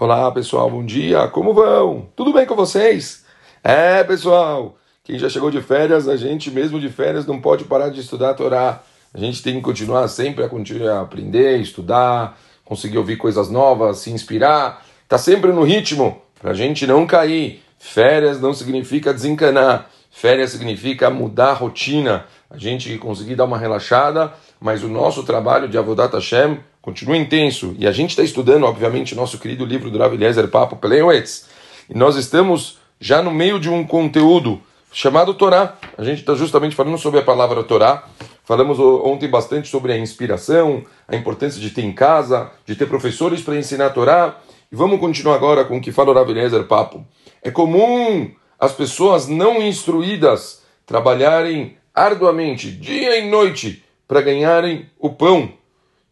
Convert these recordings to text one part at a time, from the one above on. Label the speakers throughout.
Speaker 1: Olá pessoal, bom dia, como vão? Tudo bem com vocês? É pessoal, quem já chegou de férias, a gente mesmo de férias não pode parar de estudar a Torá. A gente tem que continuar sempre a continuar a aprender, estudar, conseguir ouvir coisas novas, se inspirar. Tá sempre no ritmo para a gente não cair. Férias não significa desencanar. Férias significa mudar a rotina. A gente conseguir dar uma relaxada, mas o nosso trabalho de Avodat Hashem continua intenso. E a gente está estudando, obviamente, nosso querido livro do Rav Eliezer Papo Peleuetz. E nós estamos já no meio de um conteúdo chamado Torá. A gente está justamente falando sobre a palavra Torá. Falamos ontem bastante sobre a inspiração, a importância de ter em casa, de ter professores para ensinar a Torá. E vamos continuar agora com o que fala o Rav Eliezer Papo. É comum as pessoas não instruídas trabalharem arduamente, dia e noite, para ganharem o pão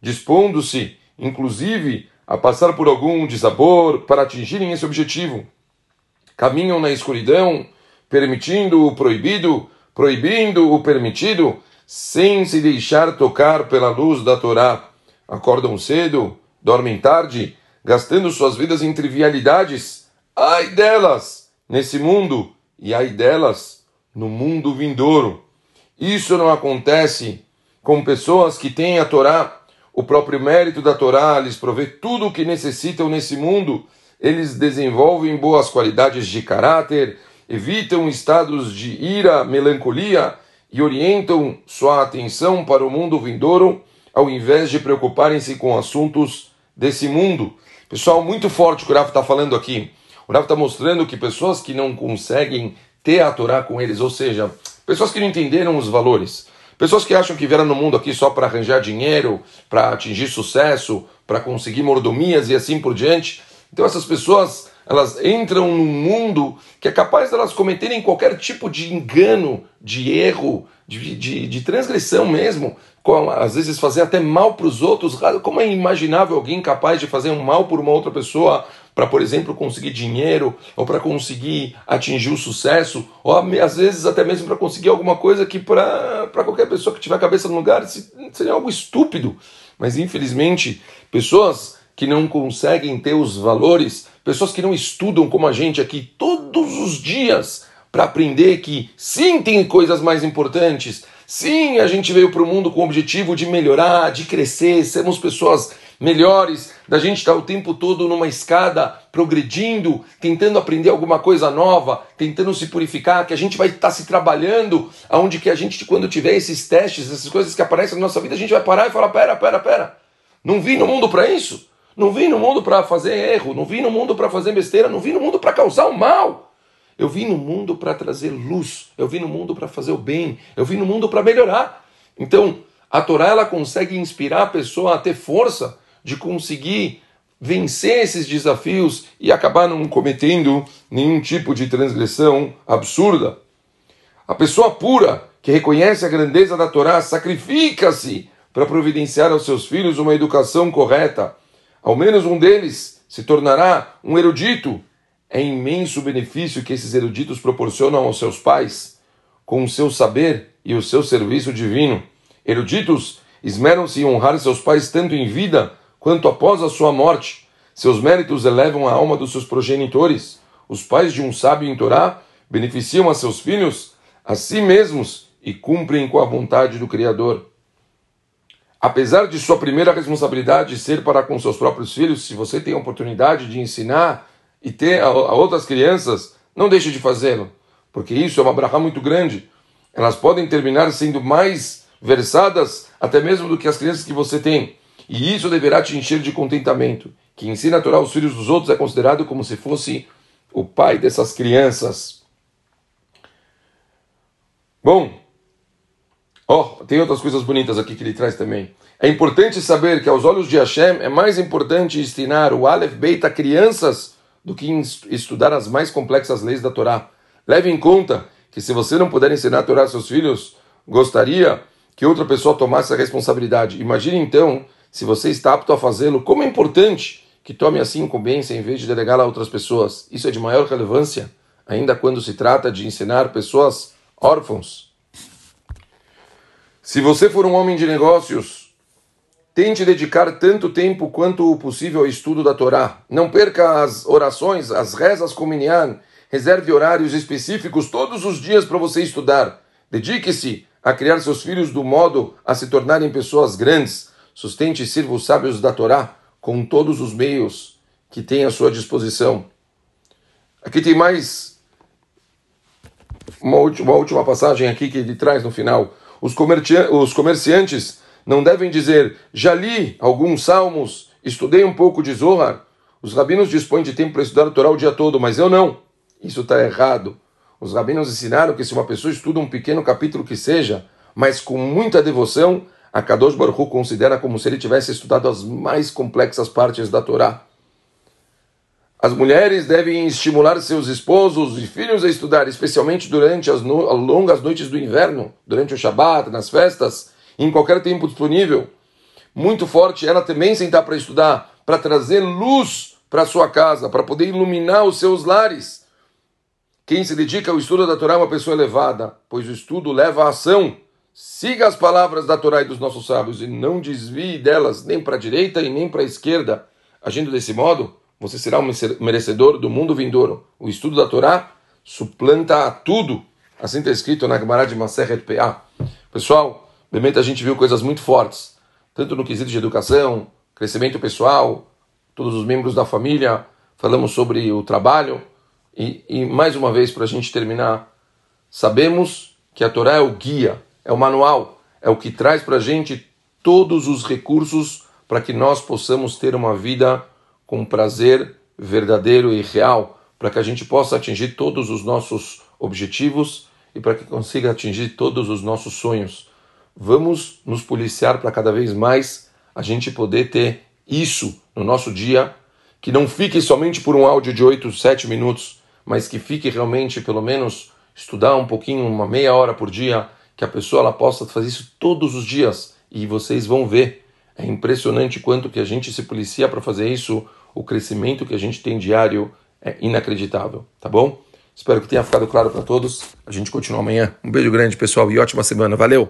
Speaker 1: dispondo-se, inclusive, a passar por algum desabor para atingirem esse objetivo. Caminham na escuridão, permitindo o proibido, proibindo o permitido, sem se deixar tocar pela luz da Torá. Acordam cedo, dormem tarde, gastando suas vidas em trivialidades. Ai delas nesse mundo e ai delas no mundo vindouro. Isso não acontece com pessoas que têm a Torá o próprio mérito da Torá lhes provê tudo o que necessitam nesse mundo. Eles desenvolvem boas qualidades de caráter, evitam estados de ira, melancolia e orientam sua atenção para o mundo vindouro, ao invés de preocuparem-se com assuntos desse mundo. Pessoal, muito forte o que o Rafa está falando aqui. O Rafa está mostrando que pessoas que não conseguem ter a Torá com eles, ou seja, pessoas que não entenderam os valores, Pessoas que acham que vieram no mundo aqui só para arranjar dinheiro, para atingir sucesso, para conseguir mordomias e assim por diante. Então essas pessoas, elas entram num mundo que é capaz de elas cometerem qualquer tipo de engano, de erro, de, de, de transgressão mesmo, com, às vezes fazer até mal para os outros. Como é imaginável alguém capaz de fazer um mal por uma outra pessoa para, por exemplo, conseguir dinheiro, ou para conseguir atingir o sucesso, ou às vezes até mesmo para conseguir alguma coisa que para qualquer pessoa que tiver a cabeça no lugar seria algo estúpido. Mas infelizmente, pessoas que não conseguem ter os valores, pessoas que não estudam como a gente aqui todos os dias para aprender que sim tem coisas mais importantes, sim a gente veio para o mundo com o objetivo de melhorar, de crescer, sermos pessoas melhores, da gente estar o tempo todo numa escada progredindo, tentando aprender alguma coisa nova, tentando se purificar, que a gente vai estar se trabalhando, aonde que a gente, quando tiver esses testes, essas coisas que aparecem na nossa vida, a gente vai parar e falar: pera, pera, pera, não vim no mundo para isso, não vim no mundo para fazer erro, não vim no mundo para fazer besteira, não vim no mundo para causar o mal. Eu vim no mundo para trazer luz, eu vim no mundo para fazer o bem, eu vim no mundo para melhorar. Então, a Torá ela consegue inspirar a pessoa a ter força de conseguir vencer esses desafios e acabar não cometendo nenhum tipo de transgressão absurda. A pessoa pura, que reconhece a grandeza da Torá, sacrifica-se para providenciar aos seus filhos uma educação correta. Ao menos um deles se tornará um erudito. É imenso o benefício que esses eruditos proporcionam aos seus pais com o seu saber e o seu serviço divino. Eruditos esmeram-se em honrar seus pais tanto em vida quanto após a sua morte. Seus méritos elevam a alma dos seus progenitores. Os pais de um sábio em Torá beneficiam a seus filhos, a si mesmos e cumprem com a vontade do Criador. Apesar de sua primeira responsabilidade ser para com seus próprios filhos, se você tem a oportunidade de ensinar e ter a, a outras crianças, não deixe de fazê-lo, porque isso é uma brahá muito grande. Elas podem terminar sendo mais versadas até mesmo do que as crianças que você tem. E isso deverá te encher de contentamento. Que ensina a Torá aos filhos dos outros é considerado como se fosse o pai dessas crianças. Bom, ó, oh, tem outras coisas bonitas aqui que ele traz também. É importante saber que aos olhos de Hashem é mais importante ensinar o Aleph Beit a crianças do que estudar as mais complexas leis da Torá. Leve em conta que se você não puder ensinar a Torá aos seus filhos, gostaria que outra pessoa tomasse a responsabilidade. Imagine então se você está apto a fazê-lo, como é importante que tome assim incumbência em vez de delegá-la a outras pessoas. Isso é de maior relevância, ainda quando se trata de ensinar pessoas órfãos. Se você for um homem de negócios, Tente dedicar tanto tempo quanto possível ao estudo da Torá. Não perca as orações, as rezas com Minyan. Reserve horários específicos todos os dias para você estudar. Dedique-se a criar seus filhos do modo a se tornarem pessoas grandes. Sustente e sirva os sábios da Torá com todos os meios que tem à sua disposição. Aqui tem mais uma última, uma última passagem aqui que ele traz no final. Os, os comerciantes não devem dizer, já li alguns salmos, estudei um pouco de Zohar. Os rabinos dispõem de tempo para estudar o Torá o dia todo, mas eu não. Isso está errado. Os rabinos ensinaram que se uma pessoa estuda um pequeno capítulo que seja, mas com muita devoção, a Kadosh Baruch Hu considera como se ele tivesse estudado as mais complexas partes da Torá. As mulheres devem estimular seus esposos e filhos a estudar, especialmente durante as no longas noites do inverno, durante o Shabat, nas festas, em qualquer tempo disponível. Muito forte ela também sentar para estudar, para trazer luz para sua casa, para poder iluminar os seus lares. Quem se dedica ao estudo da Torá é uma pessoa elevada, pois o estudo leva à ação. Siga as palavras da Torá e dos nossos sábios e não desvie delas nem para a direita e nem para a esquerda. Agindo desse modo, você será um merecedor do mundo vindouro. O estudo da Torá suplanta a tudo. Assim está escrito na Gemara de Maseret. Pessoal, Realmente a gente viu coisas muito fortes, tanto no quesito de educação, crescimento pessoal, todos os membros da família, falamos sobre o trabalho, e, e mais uma vez, para a gente terminar, sabemos que a Torá é o guia, é o manual, é o que traz para a gente todos os recursos para que nós possamos ter uma vida com prazer verdadeiro e real, para que a gente possa atingir todos os nossos objetivos e para que consiga atingir todos os nossos sonhos. Vamos nos policiar para cada vez mais a gente poder ter isso no nosso dia, que não fique somente por um áudio de 8, 7 minutos, mas que fique realmente, pelo menos, estudar um pouquinho, uma meia hora por dia, que a pessoa ela possa fazer isso todos os dias e vocês vão ver. É impressionante quanto que a gente se policia para fazer isso, o crescimento que a gente tem diário é inacreditável, tá bom? Espero que tenha ficado claro para todos. A gente continua amanhã. Um beijo grande, pessoal, e ótima semana. Valeu!